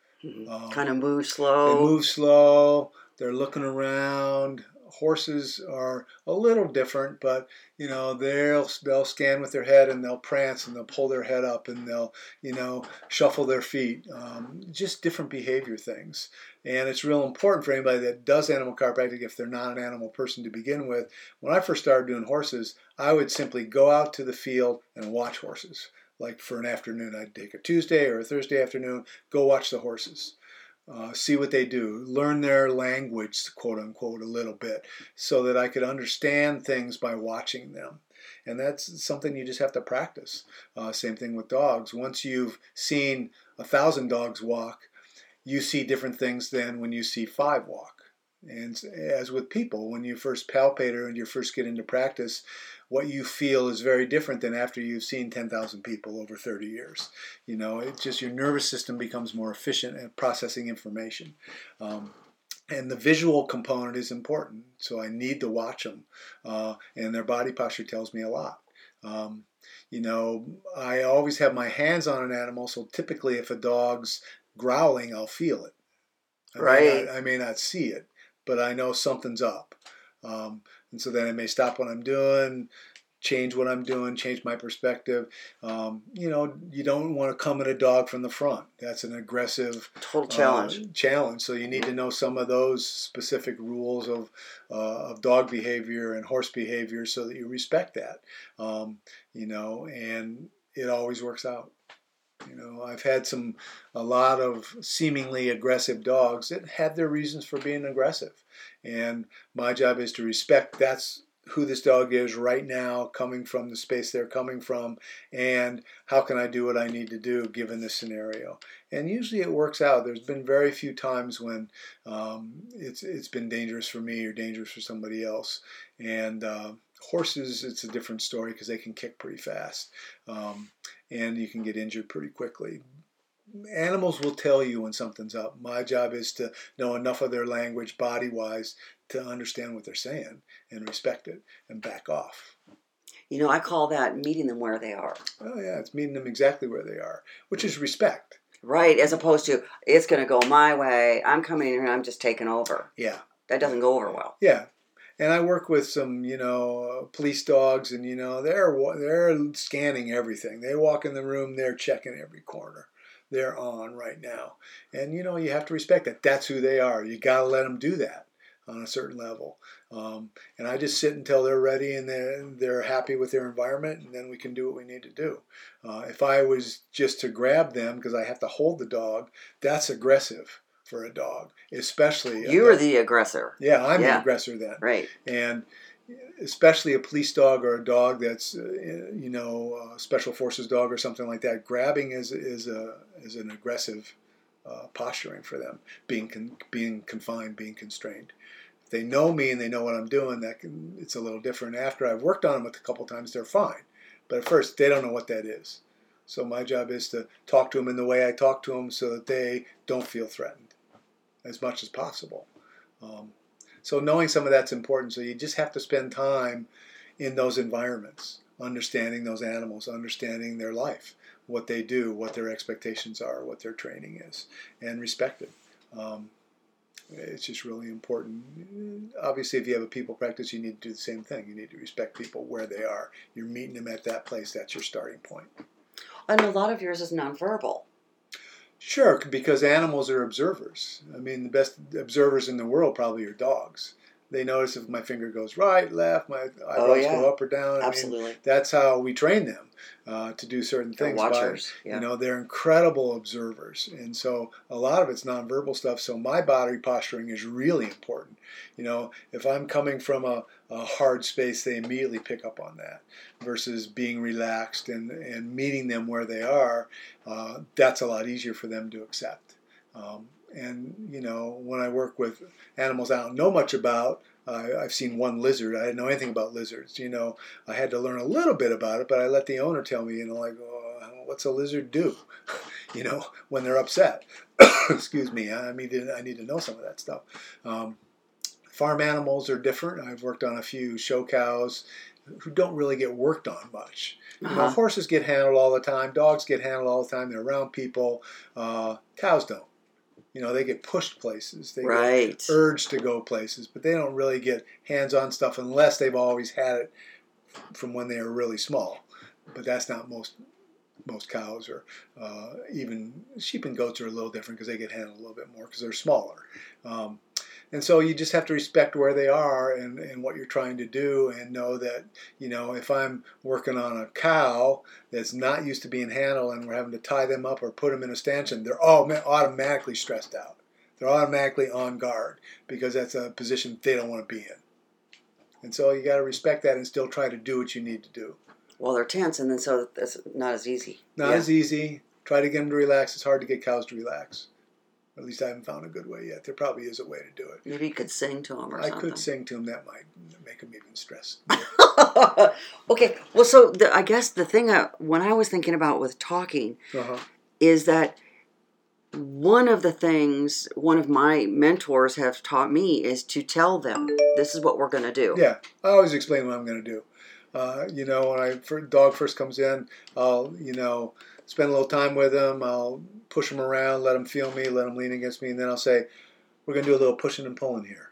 Um, kind of move slow. they move slow. They're looking around. Horses are a little different, but you know they'll they'll scan with their head and they'll prance and they'll pull their head up and they'll you know shuffle their feet. Um, just different behavior things, and it's real important for anybody that does animal chiropractic if they're not an animal person to begin with. When I first started doing horses, I would simply go out to the field and watch horses. Like for an afternoon, I'd take a Tuesday or a Thursday afternoon, go watch the horses uh, see what they do, learn their language, quote unquote, a little bit, so that I could understand things by watching them. And that's something you just have to practice. Uh, same thing with dogs. Once you've seen a thousand dogs walk, you see different things than when you see five walk. And as with people, when you first palpate or when you first get into practice, what you feel is very different than after you've seen 10,000 people over 30 years. You know, it's just your nervous system becomes more efficient at processing information. Um, and the visual component is important, so I need to watch them. Uh, and their body posture tells me a lot. Um, you know, I always have my hands on an animal, so typically if a dog's growling, I'll feel it. I right. May not, I may not see it, but I know something's up. Um, and so then I may stop what I'm doing, change what I'm doing, change my perspective. Um, you know, you don't want to come at a dog from the front. That's an aggressive total challenge. Uh, challenge. So you need to know some of those specific rules of uh, of dog behavior and horse behavior so that you respect that. Um, you know, and it always works out. You know, I've had some, a lot of seemingly aggressive dogs that had their reasons for being aggressive. And my job is to respect that's who this dog is right now, coming from the space they're coming from, and how can I do what I need to do given this scenario. And usually it works out. There's been very few times when um, it's it's been dangerous for me or dangerous for somebody else. And uh, horses, it's a different story because they can kick pretty fast, um, and you can get injured pretty quickly animals will tell you when something's up. My job is to know enough of their language, body wise, to understand what they're saying and respect it and back off. You know, I call that meeting them where they are. Oh, yeah, it's meeting them exactly where they are, which is respect. Right, as opposed to, it's going to go my way, I'm coming in here and I'm just taking over. Yeah. That doesn't go over well. Yeah. And I work with some, you know, police dogs, and you know they're they're scanning everything. They walk in the room, they're checking every corner they're on right now. And you know, you have to respect that. That's who they are. You got to let them do that on a certain level. Um, and I just sit until they're ready and they're, they're happy with their environment, and then we can do what we need to do. Uh, if I was just to grab them because I have to hold the dog, that's aggressive for a dog, especially. You are the aggressor. Yeah, I'm yeah. the aggressor then. Right. And especially a police dog or a dog that's uh, you know a special forces dog or something like that grabbing is is a is an aggressive uh, posturing for them being con- being confined being constrained if they know me and they know what I'm doing that can, it's a little different after I've worked on them a couple times they're fine but at first they don't know what that is so my job is to talk to them in the way I talk to them so that they don't feel threatened as much as possible um, so knowing some of that's important. So you just have to spend time in those environments, understanding those animals, understanding their life, what they do, what their expectations are, what their training is, and respect it. Um, it's just really important. Obviously, if you have a people practice, you need to do the same thing. You need to respect people where they are. You're meeting them at that place. That's your starting point. And a lot of yours is nonverbal. Sure, because animals are observers. I mean, the best observers in the world probably are dogs. They notice if my finger goes right, left, my eyebrows oh, yeah. go up or down. Absolutely. I mean, that's how we train them uh, to do certain things. watchers. By, yeah. You know, they're incredible observers, and so a lot of it's nonverbal stuff. So my body posturing is really important. You know, if I'm coming from a, a hard space, they immediately pick up on that. Versus being relaxed and and meeting them where they are, uh, that's a lot easier for them to accept. Um, and you know, when I work with animals I don't know much about, uh, I've seen one lizard. I didn't know anything about lizards. You know, I had to learn a little bit about it, but I let the owner tell me. You know, like, oh, what's a lizard do? <laughs> you know, when they're upset. <coughs> Excuse me. I need to I need to know some of that stuff. Um, farm animals are different. I've worked on a few show cows who don't really get worked on much. Uh-huh. You know, uh-huh. horses get handled all the time. Dogs get handled all the time. They're around people. Uh, cows don't You know, they get pushed places. They right. get urged to go places, but they don't really get hands-on stuff unless they've always had it from when they were really small. But that's not most most cows or uh, even sheep and goats are a little different because they get handled a little bit more because they're smaller. Um, and so you just have to respect where they are and, and what you're trying to do and know that, you know, if I'm working on a cow that's not used to being handled and we're having to tie them up or put them in a stanchion, they're all automatically stressed out. They're automatically on guard because that's a position they don't want to be in. And so you got to respect that and still try to do what you need to do. Well, they're tense, and then so that's not as easy. Not yeah. as easy. Try to get them to relax. It's hard to get cows to relax. At least I haven't found a good way yet. There probably is a way to do it. Maybe you could sing to him or I something. could sing to him. That might make him even stressed. <laughs> okay. Well, so the, I guess the thing that, when I was thinking about with talking uh-huh. is that one of the things one of my mentors have taught me is to tell them this is what we're going to do. Yeah, I always explain what I'm going to do. Uh, you know, when I dog first comes in, I'll you know spend a little time with them. I'll push them around, let them feel me, let them lean against me, and then I'll say, "We're going to do a little pushing and pulling here.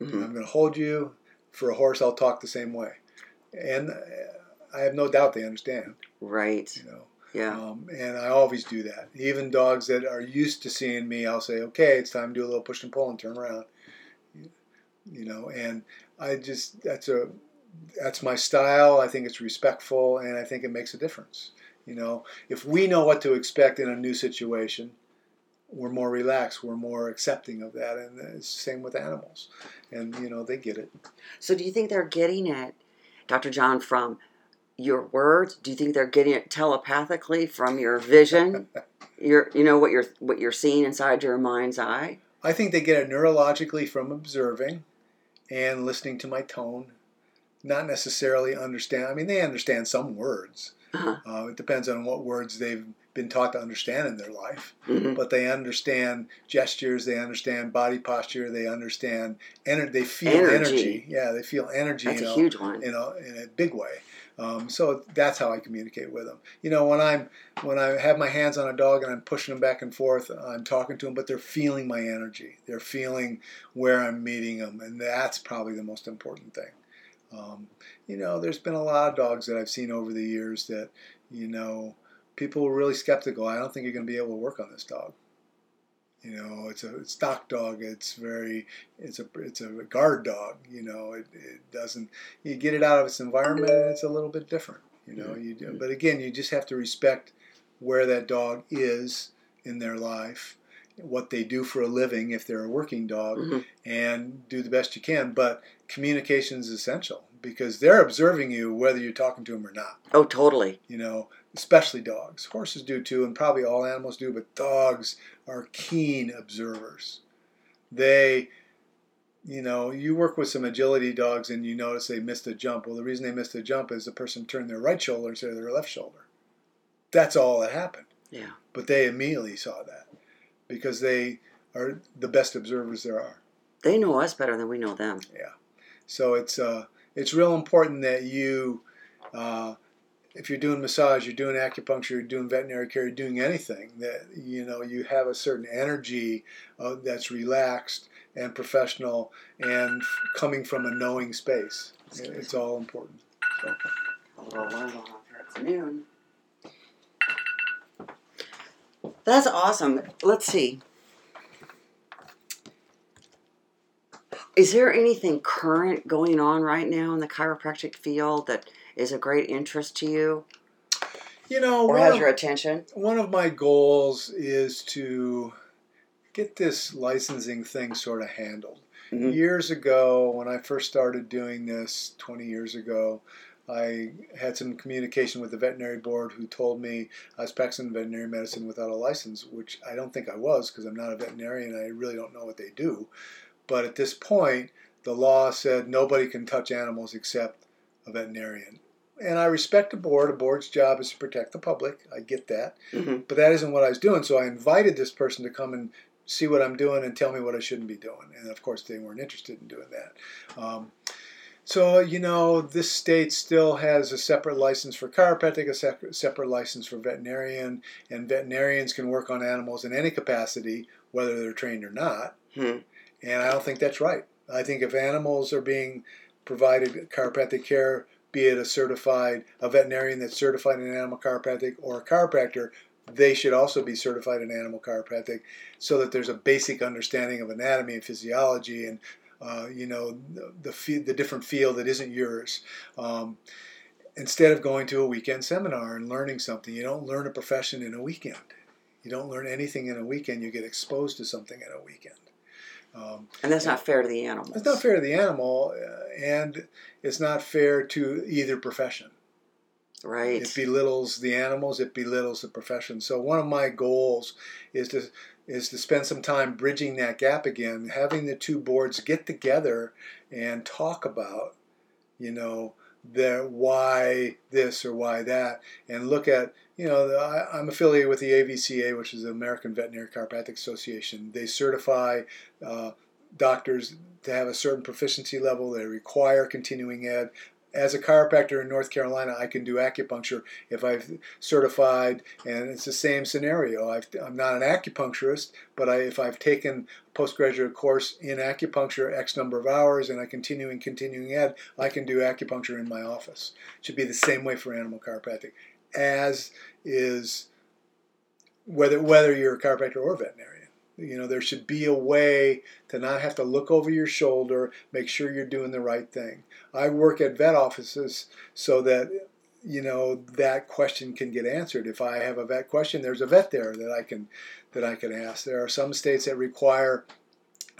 Mm-hmm. I'm going to hold you." For a horse, I'll talk the same way, and I have no doubt they understand. Right. You know. Yeah. Um, and I always do that. Even dogs that are used to seeing me, I'll say, "Okay, it's time to do a little push and pull and turn around." You know, and I just that's a that's my style. I think it's respectful, and I think it makes a difference. You know, if we know what to expect in a new situation, we're more relaxed. We're more accepting of that, and it's the same with animals. And you know, they get it. So, do you think they're getting it, Dr. John, from your words? Do you think they're getting it telepathically from your vision? <laughs> your, you know, what you're what you're seeing inside your mind's eye. I think they get it neurologically from observing and listening to my tone not necessarily understand. I mean, they understand some words. Uh-huh. Uh, it depends on what words they've been taught to understand in their life. Mm-hmm. But they understand gestures, they understand body posture, they understand energy. They feel energy. energy. Yeah, they feel energy. That's a know, huge one. You know, in a big way. Um, so that's how I communicate with them. You know, when I'm when I have my hands on a dog and I'm pushing them back and forth, I'm talking to them, but they're feeling my energy. They're feeling where I'm meeting them, and that's probably the most important thing. Um, you know, there's been a lot of dogs that I've seen over the years that, you know, people were really skeptical. I don't think you're going to be able to work on this dog. You know, it's a stock dog. It's very, it's a, it's a guard dog. You know, it, it doesn't. You get it out of its environment, and it's a little bit different. You know, you do. But again, you just have to respect where that dog is in their life, what they do for a living if they're a working dog, mm-hmm. and do the best you can. But communication is essential because they're observing you whether you're talking to them or not. Oh, totally. You know, especially dogs. Horses do too, and probably all animals do, but dogs are keen observers. They, you know, you work with some agility dogs and you notice they missed a jump. Well, the reason they missed a jump is the person turned their right shoulder instead of their left shoulder. That's all that happened. Yeah. But they immediately saw that because they are the best observers there are. They know us better than we know them. Yeah. So it's uh, it's real important that you, uh, if you're doing massage, you're doing acupuncture, you're doing veterinary care, you're doing anything that you know you have a certain energy uh, that's relaxed and professional and coming from a knowing space. It's all important. So. It's noon. That's awesome. Let's see. Is there anything current going on right now in the chiropractic field that is a great interest to you? You know, or has of, your attention? One of my goals is to get this licensing thing sort of handled. Mm-hmm. Years ago, when I first started doing this, 20 years ago, I had some communication with the veterinary board who told me I was practicing veterinary medicine without a license, which I don't think I was because I'm not a veterinarian. I really don't know what they do. But at this point, the law said nobody can touch animals except a veterinarian. And I respect the board. A board's job is to protect the public. I get that. Mm-hmm. But that isn't what I was doing. So I invited this person to come and see what I'm doing and tell me what I shouldn't be doing. And of course, they weren't interested in doing that. Um, So, you know, this state still has a separate license for chiropractic, a sep- separate license for veterinarian, and veterinarians can work on animals in any capacity, whether they're trained or not. Hmm. And I don't think that's right. I think if animals are being provided chiropractic care, be it a certified, a veterinarian that's certified in animal chiropractic or a chiropractor, they should also be certified in animal chiropractic so that there's a basic understanding of anatomy and physiology and uh, you know the the, the different field that isn't yours. Um, instead of going to a weekend seminar and learning something, you don't learn a profession in a weekend. You don't learn anything in a weekend. You get exposed to something in a weekend. Um, And that's not fair to the animal. it's not fair to the animal, uh, and it's not fair to either profession. Right. It belittles the animals. It belittles the profession. So one of my goals is to is to spend some time bridging that gap again, having the two boards get together and talk about, you know, why this or why that, and look at you know the, I, I'm affiliated with the AVCA, which is the American Veterinary Chiropractic Association. They certify uh, doctors to have a certain proficiency level. They require continuing ed as a chiropractor in North Carolina, I can do acupuncture if I've certified, and it's the same scenario. i am not an acupuncturist, but I, if I've taken a postgraduate course in acupuncture X number of hours and I continue in continuing ed, I can do acupuncture in my office. It should be the same way for animal chiropractic, as is whether whether you're a chiropractor or a veterinarian. You know, there should be a way to not have to look over your shoulder, make sure you're doing the right thing. I work at vet offices so that you know that question can get answered. If I have a vet question, there's a vet there that I can that I can ask. There are some states that require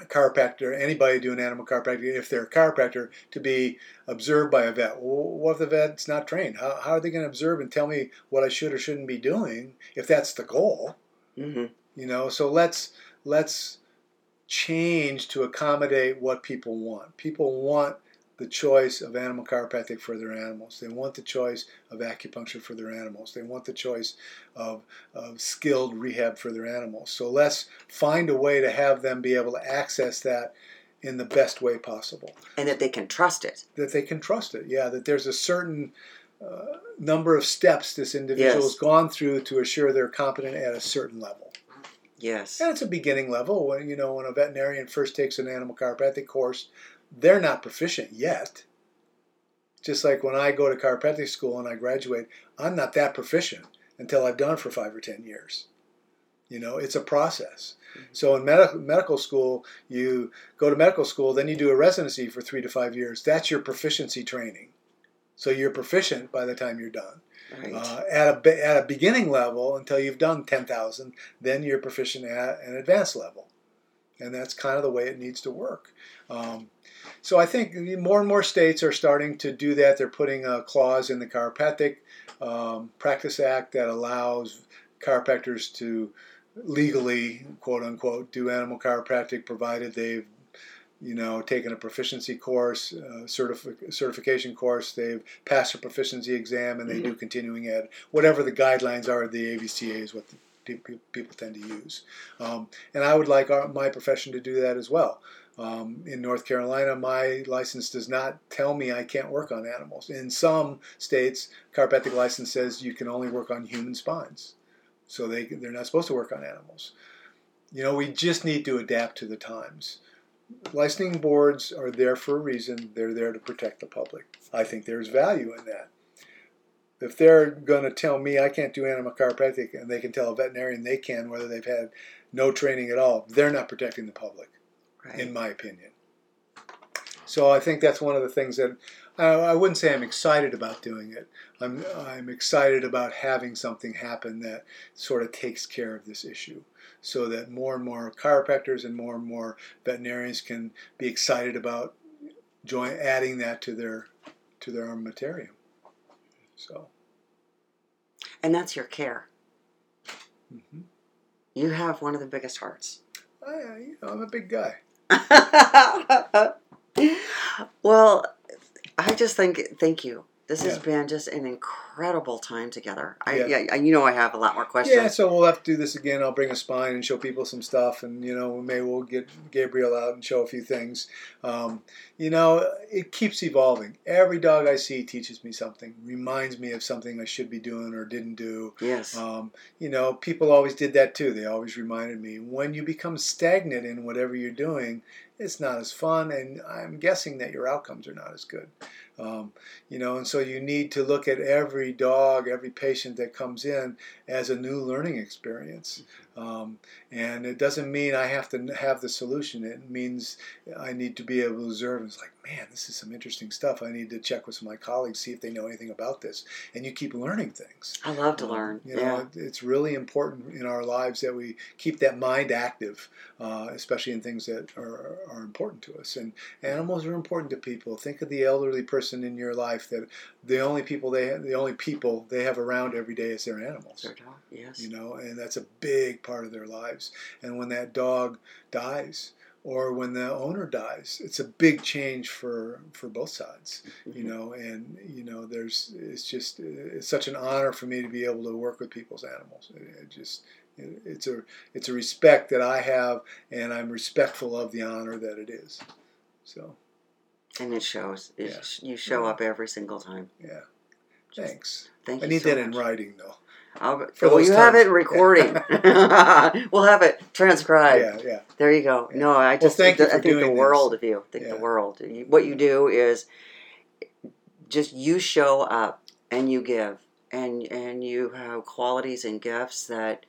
a chiropractor, anybody doing animal chiropractic, if they're a chiropractor, to be observed by a vet. Well, what if the vet's not trained? How, how are they going to observe and tell me what I should or shouldn't be doing if that's the goal? hmm You know, so let's let's change to accommodate what people want. People want the choice of animal chiropractic for their animals. They want the choice of acupuncture for their animals. They want the choice of, of skilled rehab for their animals. So let's find a way to have them be able to access that in the best way possible. And that they can trust it. That they can trust it. Yeah, that there's a certain uh, number of steps this individual Yes. has gone through to assure they're competent at a certain level. Yes. And it's a beginning level. When you know when a veterinarian first takes an animal chiropractic course, they're not proficient yet. Just like when I go to chiropractic school and I graduate, I'm not that proficient until I've done it for five or ten years. You know, it's a process. Mm-hmm. So in medical medical school, you go to medical school, then you do a residency for three to five years. That's your proficiency training. So you're proficient by the time you're done Right. uh, at a at a beginning level until you've done ten thousand. Then you're proficient at an advanced level, and that's kind of the way it needs to work. Um, so I think more and more states are starting to do that. They're putting a clause in the Chiropractic um, Practice Act that allows chiropractors to legally, quote unquote, do animal chiropractic, provided they've you know, taken a proficiency course, uh, certifi- certification course, they've passed a proficiency exam, and they do continuing ed. Whatever the guidelines are of the AVCA is what the pe- pe- people tend to use. Um, and I would like our, my profession to do that as well. Um, in North Carolina, my license does not tell me I can't work on animals. In some states, chiropractic license says you can only work on human spines, so they they're not supposed to work on animals. You know, we just need to adapt to the times licensing boards are there for a reason. They're there to protect the public. I think there's value in that. If they're going to tell me I can't do animal chiropractic and they can tell a veterinarian they can, whether they've had no training at all, they're not protecting the public, right. in my opinion. So I think that's one of the things that I, I wouldn't say I'm excited about doing it. I'm, I'm excited about having something happen that sort of takes care of this issue so that more and more chiropractors and more and more veterinarians can be excited about join adding that to their to their armamentarium. So, and that's your care. mhm. You have one of the biggest hearts. I, you know, I'm a big guy. <laughs> well, I just think thank you. This has been just an incredible incredible time together. I, Yeah. yeah. you know, I have a lot more questions. Yeah, so we'll have to do this again. I'll bring a spine and show people some stuff, and you know, maybe we'll get Gabriel out and show a few things. Um, you know, it keeps evolving. Every dog I see teaches me something, reminds me of something I should be doing or didn't do. Yes. Um, you know, people always did that too. They always reminded me. When you become stagnant in whatever you're doing, it's not as fun, and I'm guessing that your outcomes are not as good. Um, you know, and so you need to look at every dog, every patient that comes in as a new learning experience. Um, and it doesn't mean I have to have the solution. It means I need to be able to observe. It's like, man, this is some interesting stuff. I need to check with some of my colleagues, see if they know anything about this. And you keep learning things. I love to Um, learn. You know, yeah. it's really important in our lives that we keep that mind active, uh, especially in things that are, are important to us. And animals are important to people. Think of the elderly person in your life that the only people they the only people they have around every day is their animals. Their dog, Yes. You know, and that's a big part of their lives. And when that dog dies, or when the owner dies, it's a big change for for both sides you Mhm. know and you know there's it's just it's such an honor for me to be able to work with people's animals it, it just it, it's a it's a respect that i have and i'm respectful of the honor that it is so And it shows. It, Yeah. You show up every single time. yeah Just thanks Thank i you need so that in writing though I'll, well, you have it times. in recording. <laughs> <laughs> we'll have it transcribed. yeah yeah There you go. Yeah. No, I just thank you I for think the world this. of you. I think the world. What you do is just you show up and you give, and and you have qualities and gifts that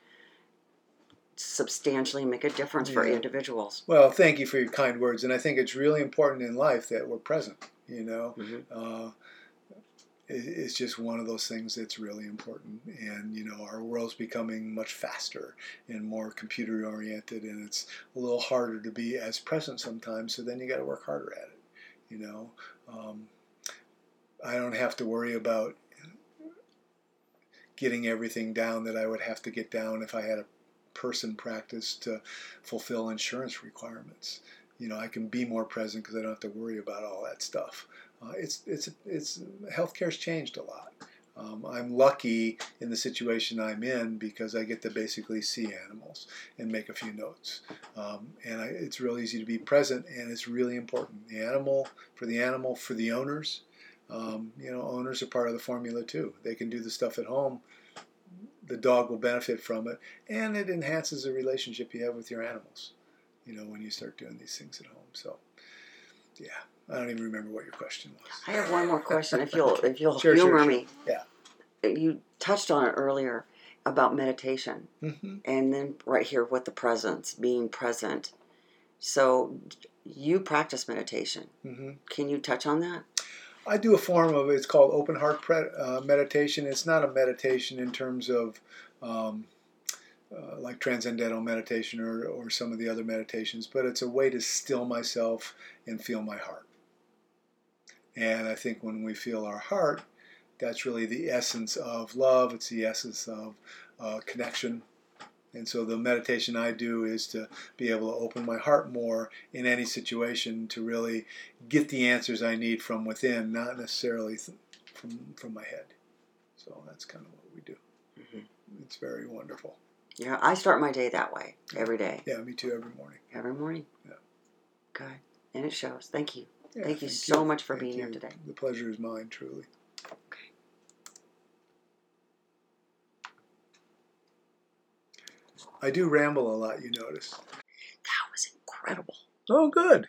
substantially make a difference for individuals. well thank you for your kind words and i think it's really important in life that we're present you know Mhm. uh, it's just one of those things that's really important. And you know our world's becoming much faster and more computer oriented and it's a little harder to be as present sometimes so then you got to work harder at it you know? Um, i don't have to worry about getting everything down that i would have to get down if i had a person practice to fulfill insurance requirements. You know i can be more present because i don't have to worry about all that stuff uh, it's it's it's healthcare's changed a lot. Um, I'm lucky in the situation I'm in because I get to basically see animals and make a few notes, um, and I, it's real easy to be present, and it's really important. The animal for the animal for the owners. Um, you know, owners are part of the formula too. They can do the stuff at home. The dog will benefit from it, and it enhances the relationship you have with your animals. You know, when you start doing these things at home. So, yeah. I don't even remember what your question was. I have one more question, if you'll if you'll <laughs> Sure, sure, humor sure. me. Yeah. You touched on it earlier about meditation, hmm and then right here with the presence, being present. So you practice meditation. hmm Can you touch on that? I do a form of. It's called open heart pre- uh, meditation. It's not a meditation in terms of um, uh, like transcendental meditation or, or some of the other meditations, but it's a way to still myself and feel my heart. And I think when we feel our heart, that's really the essence of love. It's the essence of uh, connection. And so the meditation I do is to be able to open my heart more in any situation to really get the answers I need from within, not necessarily th- from from my head. So that's kind of what we do. Mhm. It's very wonderful. Yeah, I start my day that way every day, Yeah, me too. Every morning. every morning. Yeah. Good, and it shows. Thank you. Yeah, Thank you so much for being here today. The pleasure is mine, truly. I do ramble a lot, you notice. That was incredible. Oh, good.